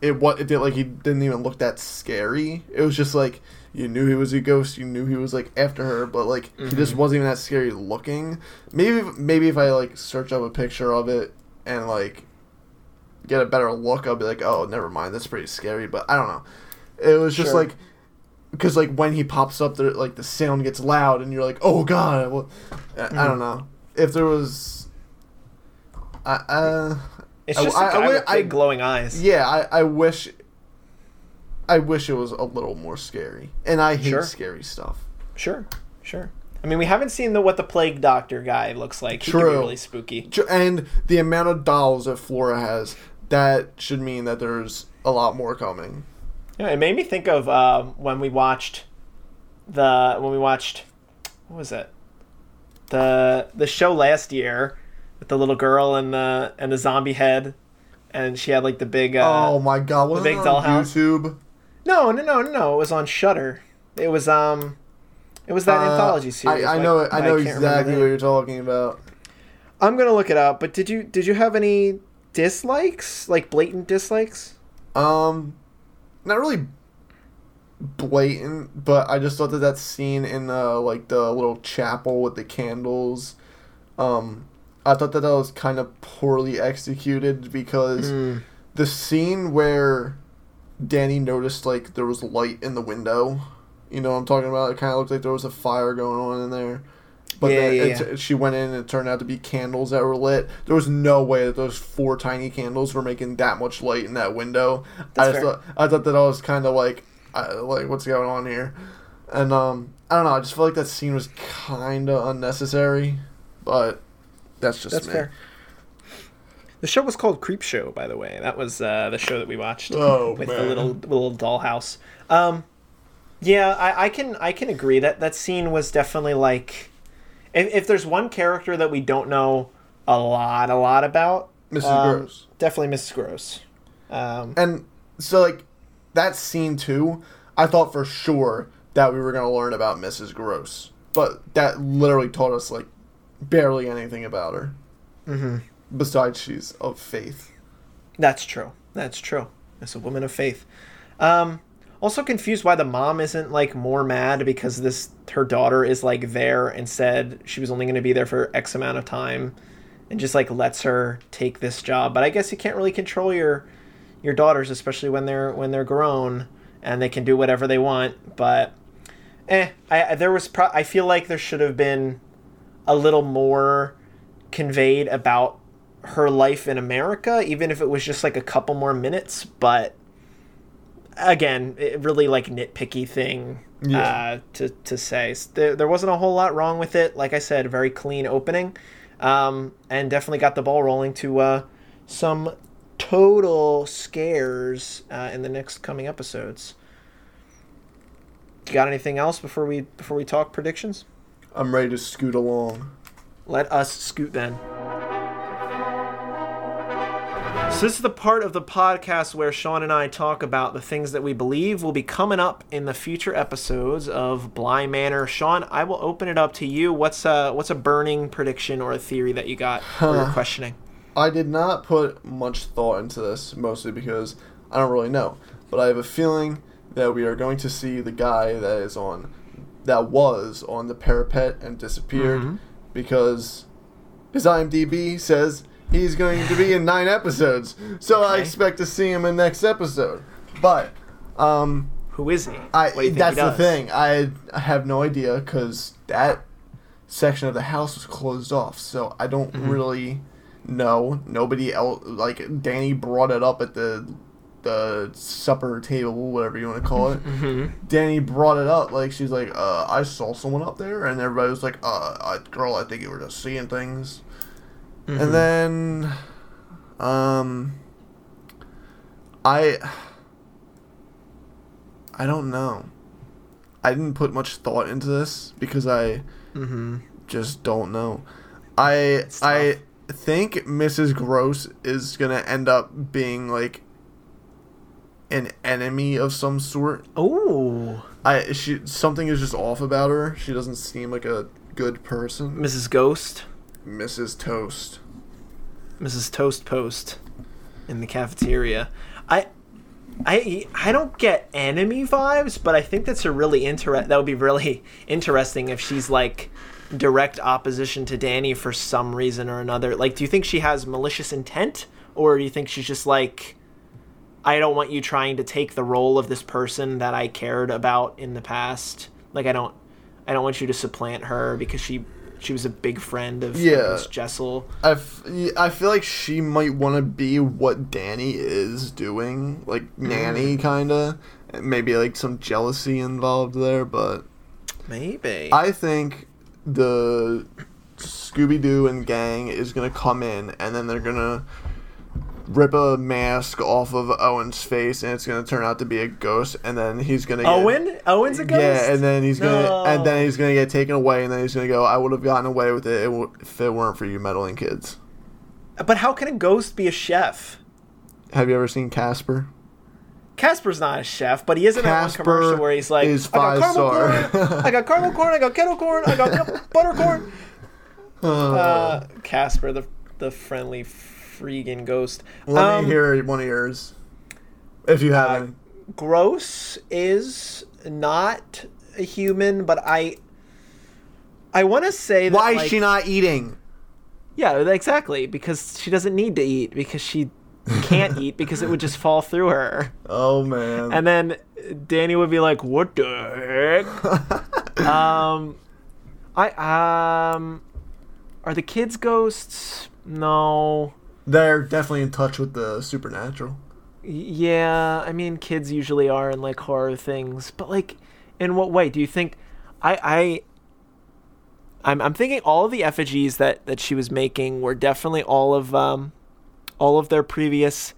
it what it did like he didn't even look that scary. It was just like you knew he was a ghost, you knew he was like after her, but like he mm-hmm. just wasn't even that scary looking. Maybe maybe if I like search up a picture of it and like get a better look, I'll be like, oh, never mind, that's pretty scary. But I don't know. It was just Sure. like because like when he pops up, there like the sound gets loud, and you're like, oh god. Well, I, I don't know if there was. I uh, It's just I- a I guy wi- with big I- glowing eyes. yeah, I, I wish. I wish it was a little more scary, and I hate Sure. scary stuff. Sure, sure. I mean, we haven't seen the what the plague doctor guy looks like. He True. really spooky. And the amount of dolls that Flora has, that should mean that there's a lot more coming. Yeah, it made me think of um, when we watched the when we watched what was it the the show last year with the little girl and the and the zombie head, and she had like the big. Uh, oh my god! Wasn't big it on dollhouse? YouTube? No, no, no, no. It was on Shudder. It was um, it was that Uh, anthology series. I, I but know. I know can't remember exactly the what you're talking about. I'm gonna look it up. But did you did you have any dislikes, like blatant dislikes? Um, not really blatant, but I just thought that that scene in the like the little chapel with the candles, um, I thought that that was kind of poorly executed because Mm. the scene where Danny noticed like there was light in the window, you know what I'm talking about? It kind of looked like there was a fire going on in there. But Yeah, yeah, yeah. she went in and it turned out to be candles that were lit. There was no way that those four tiny candles were making that much light in that window. That's I fair. thought I thought that I was kind of like, uh, like what's going on here, and um, I don't know. I just feel like that scene was kind of unnecessary, but that's just That's me. fair. The show was called Creepshow, by the way. That was uh, the show that we watched Oh, with the little little dollhouse. Um, yeah, I, I can I can agree that that scene was definitely like, if, if there's one character that we don't know a lot a lot about, Mrs. um, Grose. definitely Mrs. Grose. Um, And so like that scene too, I thought for sure that we were gonna learn about Mrs. Grose, but that literally taught us like barely anything about her. Mm-hmm. Besides, she's of faith. That's true. That's true. As a woman of faith. Um, also confused why the mom isn't like more mad because this her daughter is like there and said she was only going to be there for X amount of time, and just like lets her take this job. But I guess you can't really control your your daughters, especially when they're when they're grown and they can do whatever they want. But eh, I there was pro- I feel like there should have been a little more conveyed about her life in America, even if it was just like a couple more minutes. But again, really like nitpicky thing Yeah. uh, to to say. There, there wasn't a whole lot wrong with it. Like I said, very clean opening, um, and definitely got the ball rolling to uh, some total scares uh, in the next coming episodes. You got anything else before we before we talk predictions? I'm ready to scoot along. Let us scoot then. So this is the part of the podcast where Sean and I talk about the things that we believe will be coming up in the future episodes of Bly Manor. Sean, I will open it up to you. What's a what's a burning prediction or a theory that you got or you're questioning? I did not put much thought into this, mostly because I don't really know. But I have a feeling that we are going to see the guy that is on, that was on the parapet and disappeared, Mhm. because his IMDb says he's going to be in nine episodes. So I expect to see him in next episode. But, um, Who is he? I What do you think he that's the thing. I, I have no idea because that section of the house was closed off, so I don't Mm-hmm. really know. Nobody else like Danny brought it up at the the supper table, whatever you want to call it. Mhm. Danny brought it up like she's like, uh, I saw someone up there, and everybody was like, uh, I, girl, I think you were just seeing things. Mhm. And then, um, I, I don't know. I didn't put much thought into this because I Mhm. just don't know. I. I think Mrs. Grose is gonna end up being like an enemy of some sort. Oh, I she something is just off about her. She doesn't seem like a good person. Mrs. Ghost, Mrs. Toast. Mrs. Toast Post in the cafeteria. I I I don't get enemy vibes, but I think that's a really inter that would be really interesting if she's like direct opposition to Danny for some reason or another. Like do you think she has malicious intent or do you think she's just like I don't want you trying to take the role of this person that I cared about in the past. Like I don't I don't want you to supplant her because she she was a big friend of Yeah. Miss Jessel. I, f- I feel like she might want to be what Danny is doing, like mm. nanny kind of. Maybe like some jealousy involved there, but Maybe. I think the Scooby Doo and gang is gonna come in, and then they're gonna rip a mask off of Owen's face, and it's gonna turn out to be a ghost, and then he's gonna get, Owen? Owen's a ghost? Yeah, and then he's gonna No. and then he's gonna get taken away, and then he's gonna go. I would have gotten away with it if it weren't for you meddling kids. But how can a ghost be a chef? Have you ever seen Casper? Casper's not a chef, but he is in that one commercial where he's like, I got caramel star." corn, I got caramel corn, I got kettle corn, I got butter corn. Uh, Casper, the the friendly freaking ghost. Let Um, me hear one of yours, if you have uh, any. Grose is not a human, but I I want to say that Why like, is she not eating? Yeah, exactly, because she doesn't need to eat because she can't eat because it would just fall through her. Oh man. And then Danny would be like, "What the heck?" um, I um, are the kids ghosts? No. They're definitely in touch with the supernatural. Yeah, I mean, kids usually are in like horror things, but like, in what way do you think? I I. I'm I'm thinking all of the effigies that that she was making were definitely all of um, all of their previous,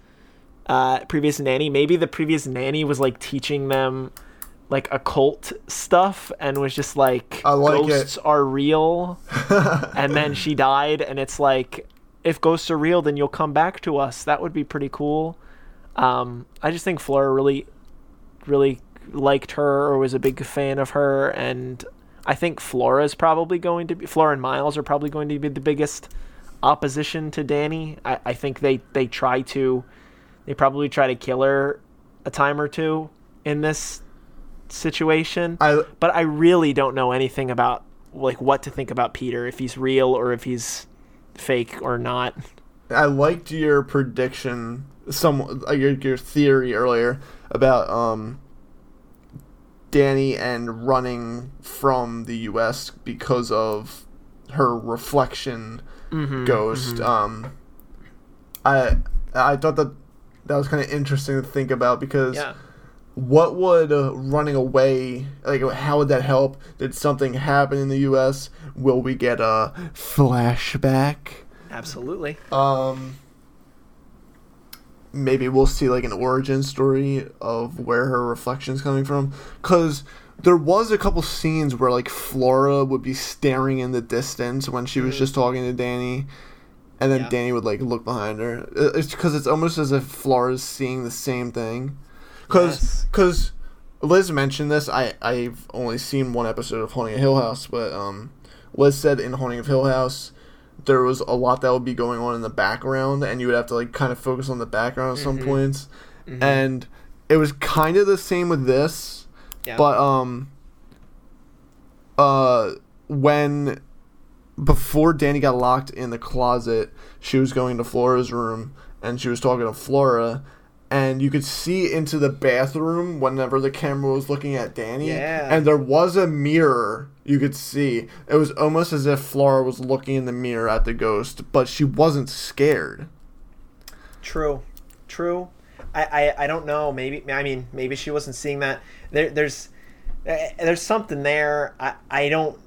uh, previous nanny. Maybe the previous nanny was like teaching them, like occult stuff, and was just like like it. ghosts are real, and then she died, and it's like, if ghosts are real, then you'll come back to us. That would be pretty cool. Um, I just think Flora really, really liked her or was a big fan of her, and I think Flora is probably going to be Flora and Miles are probably going to be the biggest opposition to Danny. I, I think they they try to, they probably try to kill her a time or two in this situation. I but I really don't know anything about like what to think about Peter if he's real or if he's fake or not. I liked your prediction, some uh, your your theory earlier about um Danny and running from the U.S. because of her reflection Mm-hmm, ghost. Um, I I thought that that was kind of interesting to think about because Yeah. What would uh, running away like how would that help? Did something happen in the U.S.? Will we get a flashback? Absolutely. Um, maybe we'll see like an origin story of where her reflection's coming from. Cause there was a couple scenes where like Flora would be staring in the distance when she was just talking to Danny, and then Yeah. Danny would like look behind her. It's because it's almost as if Flora's seeing the same thing. Cause, Yes. cause Liz mentioned this. I I've only seen one episode of Haunting of Hill House, but um, Liz said in Haunting of Hill House there was a lot that would be going on in the background, and you would have to like kind of focus on the background at some Mhm. points. Mhm. And it was kind of the same with this, Yeah. but um, uh, when before Danny got locked in the closet, she was going to Flora's room, and she was talking to Flora. And you could see into the bathroom whenever the camera was looking at Danny. Yeah. And there was a mirror you could see. It was almost as if Flora was looking in the mirror at the ghost, but she wasn't scared. True, true. I, I, I don't know. Maybe I mean maybe she wasn't seeing that. There there's eh, there's something there. I, I don't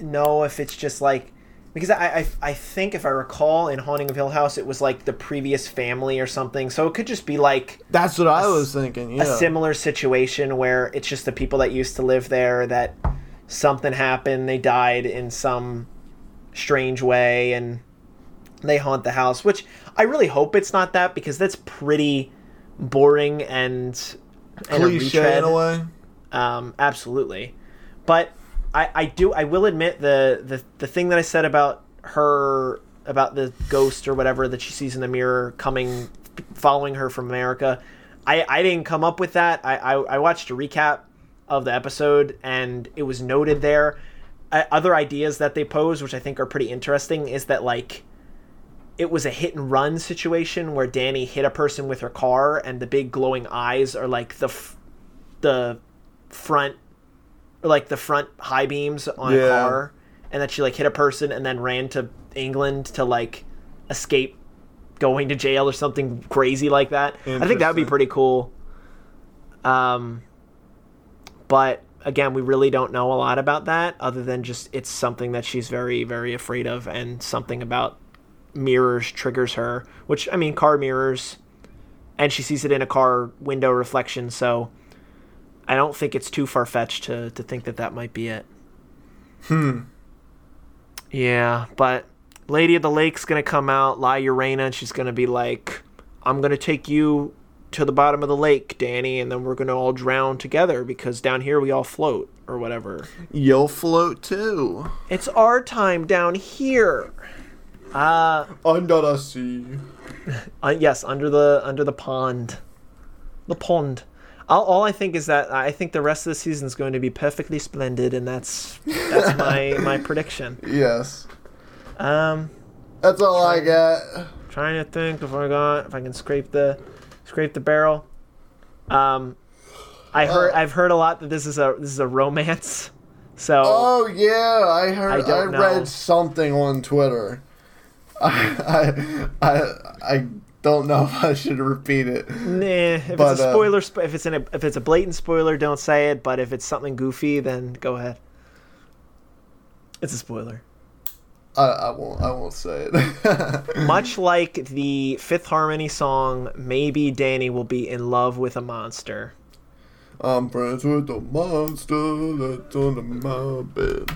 know if it's just like because I, I I think if I recall in Haunting of Hill House it was like the previous family or something. So it could just be like That's what I was thinking. Yeah. a similar situation where it's just the people that used to live there that something happened, they died in some strange way and they haunt the house, which I really hope it's not that because that's pretty boring and, and Cliche retread. in a way. Um, absolutely. But I, I do I will admit the, the the thing that I said about her about the ghost or whatever that she sees in the mirror coming following her from America. I, I didn't come up with that. I, I, I watched a recap of the episode and it was noted there. Uh, other ideas that they pose, which I think are pretty interesting, is that like it was a hit and run situation where Danny hit a person with her car and the big glowing eyes are like the f- the front or like the front high beams on a car and that she like hit a person and then ran to England to like escape going to jail or something crazy like that. I think that would be pretty cool. Um but again, we really don't know a lot about that other than just it's something that she's very very afraid of and something about mirrors triggers her, which I mean car mirrors and she sees it in a car window reflection, so I don't think it's too far fetched to to think that that might be it. Hmm. Yeah, but Lady of the Lake's gonna come out, La Llorona, and she's gonna be like, "I'm gonna take you to the bottom of the lake, Danny, and then we're gonna all drown together because down here we all float or whatever. You'll float too. It's our time down here." Uh, Under the sea. uh yes, under the under the pond, the pond. All, all I think is that I think the rest of the season is going to be perfectly splendid, and that's that's my my prediction. Yes. Um, That's all I got. trying to think if I got if I can scrape the scrape the barrel. Um, I heard Uh. I've heard a lot that this is a this is a romance So Oh yeah, I heard. I I, read something on Twitter. I, I I I don't know if I should repeat it. nah, if but, it's a uh, spoiler, sp- if it's in a, if it's a blatant spoiler, don't say it. But if it's something goofy, then go ahead. It's a spoiler. I, I won't. I won't say it. Much like the Fifth Harmony song, maybe Danny will be in love with a monster. I'm friends with the monster that's under my bed.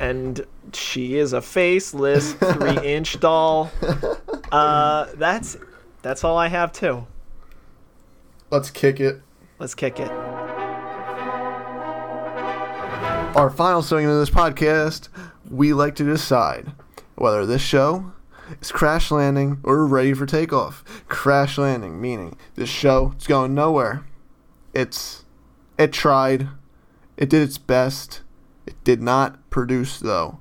And she is a faceless three inch doll. Uh, that's that's all I have too. Let's kick it. Let's kick it. Our final segment of this podcast, we like to decide whether this show is crash landing or ready for takeoff. Crash landing meaning this show is going nowhere. It's it tried, it did its best, it did not produce though.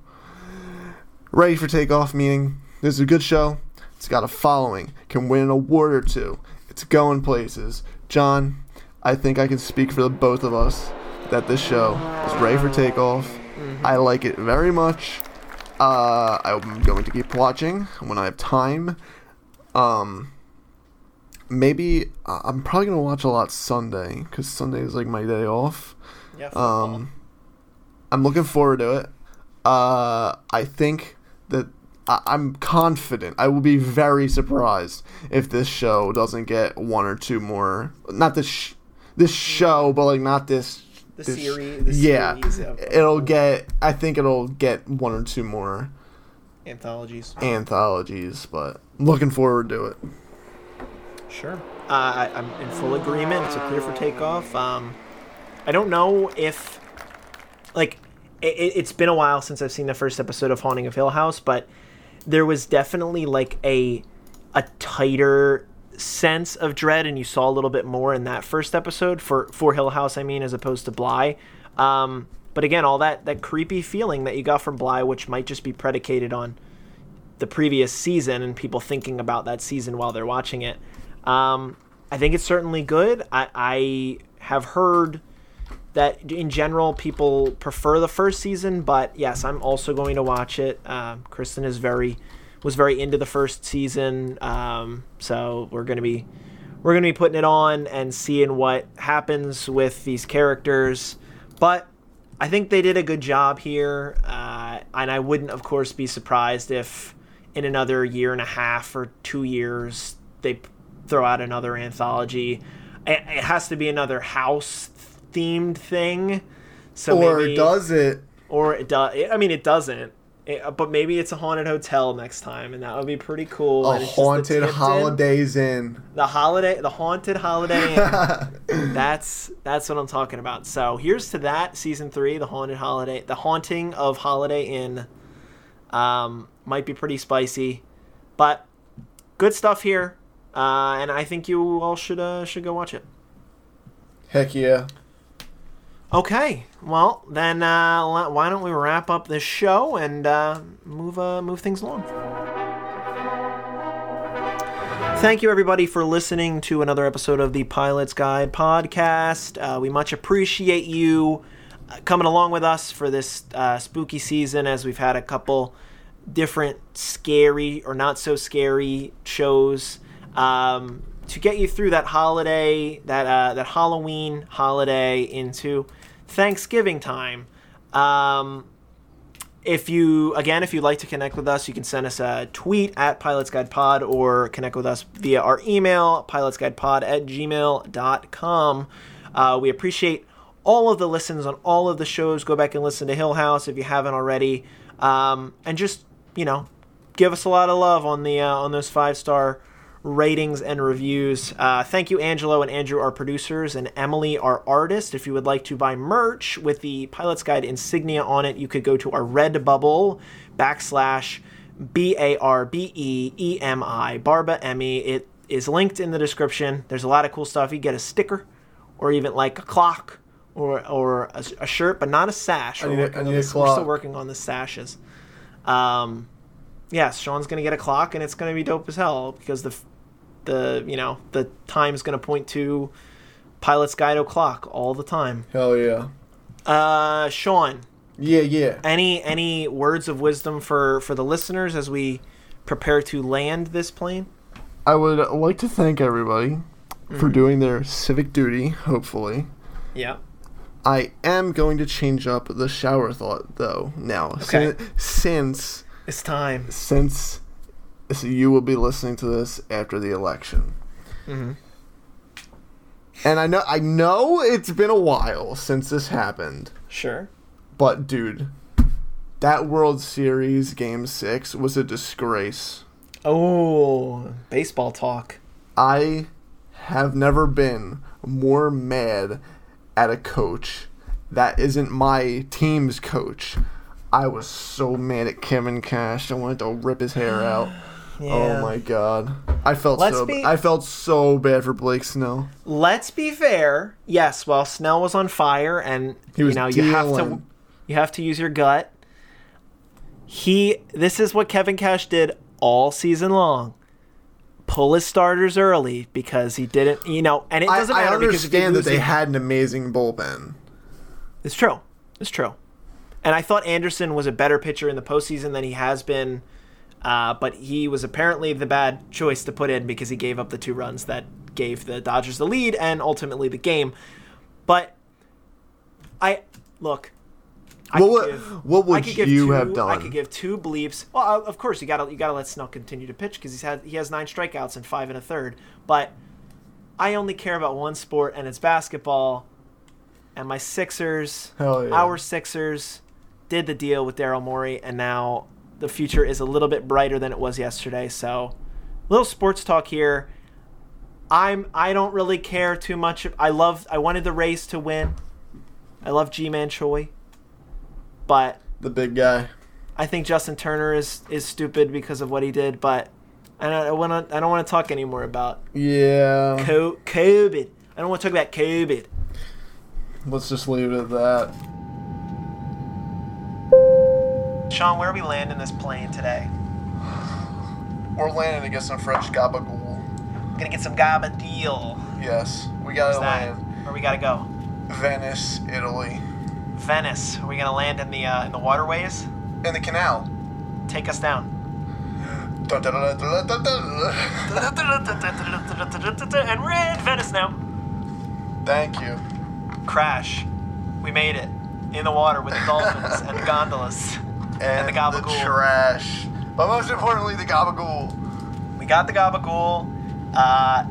Ready for takeoff meaning this is a good show. It's got a following, can win an award or two. It's going places. John, I think I can speak for the both of us that this show is ready for takeoff. I like it very much. Uh, I'm going to keep watching when I have time. Um, maybe uh, I'm probably gonna watch a lot Sunday because Sunday is like my day off. Yeah. Um, I'm looking forward to it. Uh, I think that I- I'm confident. I will be very surprised if this show doesn't get one or two more. Not this sh- this show, but like not this. the this- series. The yeah, series of, it'll get. I think it'll get one or two more anthologies. anthologies, but looking forward to it. Sure. Uh, I, I'm in full agreement. It's a clear for takeoff. Um, I don't know if, like, it, it's been a while since I've seen the first episode of Haunting of Hill House, but there was definitely like a a tighter sense of dread, and you saw a little bit more in that first episode for for Hill House. I mean, as opposed to Bly. Um, but again, all that that creepy feeling that you got from Bly, which might just be predicated on the previous season and people thinking about that season while they're watching it. Um, I think it's certainly good. I, I have heard that in general people prefer the first season, but yes, I'm also going to watch it. Um, Kristen is very was very into the first season, um, so we're gonna be we're gonna be putting it on and seeing what happens with these characters. But I think they did a good job here, uh, and I wouldn't, of course, be surprised if in another year and a half or two years they throw out another anthology. It has to be another house themed thing. So or maybe, does it? or it does. I mean, it doesn't. It- but maybe it's a haunted hotel next time, and that would be pretty cool. A and it's just the haunted holidays in. The holiday, the haunted holiday. Inn. that's that's what I'm talking about. So here's to that season three, the haunted holiday, the haunting of Holiday Inn. Um, might be pretty spicy, but good stuff here, uh, and I think you all should uh, should go watch it. Heck yeah. Okay, well then, uh, why don't we wrap up this show and uh, move uh, move things along? Thank you, everybody, for listening to another episode of the Pilot's Guide podcast. Uh, we much appreciate you uh, coming along with us for this uh, spooky season as we've had a couple different scary or not so scary shows um, to get you through that holiday, that that Halloween holiday into Thanksgiving time. Um, if you again if you'd like to connect with us you can send us a tweet at pilots guide pod or connect with us via our email pilotsguidepod at gmail.com uh, we appreciate all of the listens on all of the shows go back and listen to hill house if you haven't already um, and just you know give us a lot of love on the uh, on those five star ratings and reviews. Uh, thank you, Angelo and Andrew, our producers, and Emily, our artist. If you would like to buy merch with the Pilot's Guide insignia on it, you could go to our Redbubble backslash B A R B E E M I Barba Emmy. It is linked in the description. There's a lot of cool stuff. You get a sticker, or even like a clock. Or, or a, a shirt, but not a sash. I We're need a- I need a this- We're still working on the sashes. Um, yes, Sean's gonna get a clock, and it's gonna be dope as hell because the, the you know the time's gonna point to Pilot's Guide o'clock all the time. Hell yeah. Uh, Sean, Yeah, yeah. Any any words of wisdom for for the listeners as we prepare to land this plane? I would like to thank everybody Mm-hmm. for doing their civic duty, hopefully. Yeah. I am going to change up the shower thought though now. Okay. Sin- Since It's time. since so you will be listening to this after the election. Mhm. And I know I know it's been a while since this happened, Sure. but dude, that World Series game 6 was a disgrace. Oh, baseball talk. I have never been more mad at a coach that isn't my team's coach. I was so mad at Kevin Cash. I wanted to rip his hair out. Yeah. Oh my god. I felt Let's so be- I felt so bad for Blake Snell. Let's be fair. Yes, while Snell was on fire, and you know you have to you have to use your gut. He. This is what Kevin Cash did all season long. Pull his starters early because he didn't. You know, and it doesn't I matter you understand that they the- had an amazing bullpen. It's true. It's true. And I thought Anderson was a better pitcher in the postseason than he has been. Uh, but he was apparently the bad choice to put in because he gave up the two runs that gave the Dodgers the lead and ultimately the game. But I look. I What would- give- what would I could give you two- have done? I could give two bleeps. Well, uh, of course you gotta you gotta let Snell continue to pitch because he's had he has nine strikeouts and five and a third. But I only care about one sport and it's basketball. And my Sixers, Hell yeah. our Sixers, did the deal with Daryl Morey, and now the future is a little bit brighter than it was yesterday. So, little sports talk here. I'm I don't really care too much. I love I wanted the Rays to win. I love Ji-Man Choi, but The big guy. I think Justin Turner is is stupid because of what he did. But I don't want to I don't want to talk anymore about Yeah. Co- COVID. I don't want to talk about COVID. Let's just leave it at that. Sean, where are we landing this plane today? We're landing to get some fresh gabagool. Gonna get some gabadeel. Yes, we gotta land. Where we gotta go? Venice, Italy. Venice. Are we gonna land in the uh, in the waterways? In the canal. Take us down. And we're in Venice now. Thank you. Crash. We made it. In the water with the dolphins and the gondolas. And, the gabagool. trash. But most importantly, the gabagool. We got the gabagool. Uh,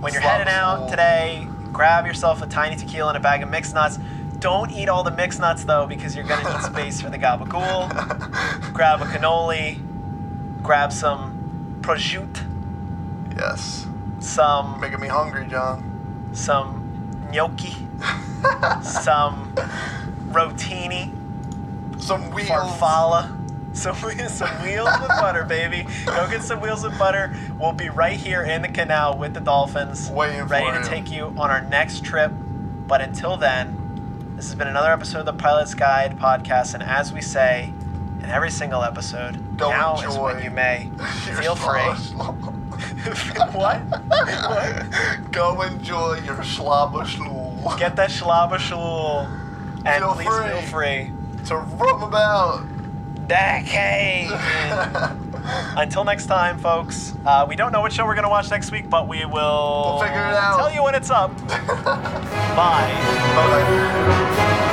when you're heading out today, grab yourself a tiny tequila and a bag of mixed nuts. Don't eat all the mixed nuts though, because you're gonna need space for the gabagool. grab a cannoli. Grab some prosciutto. Yes. Some Making me hungry, John. some gnocchi. some rotini. Some wheels. farfalla. Some, some wheels with butter, baby. Go get some wheels with butter. We'll be right here in the canal with the dolphins, Waiting ready to you. take you on our next trip. But until then, this has been another episode of the Pilot's Guide podcast. And as we say in every single episode, Go now is enjoy when you may. Feel free. what? what? Go enjoy your slobber. Get that schlabberschlul. And Feel please free. feel free. To rum about. Decade. Until next time, folks. Uh, we don't know what show we're gonna watch next week, but we will We'll figure it out. Tell you when it's up. Bye. Bye.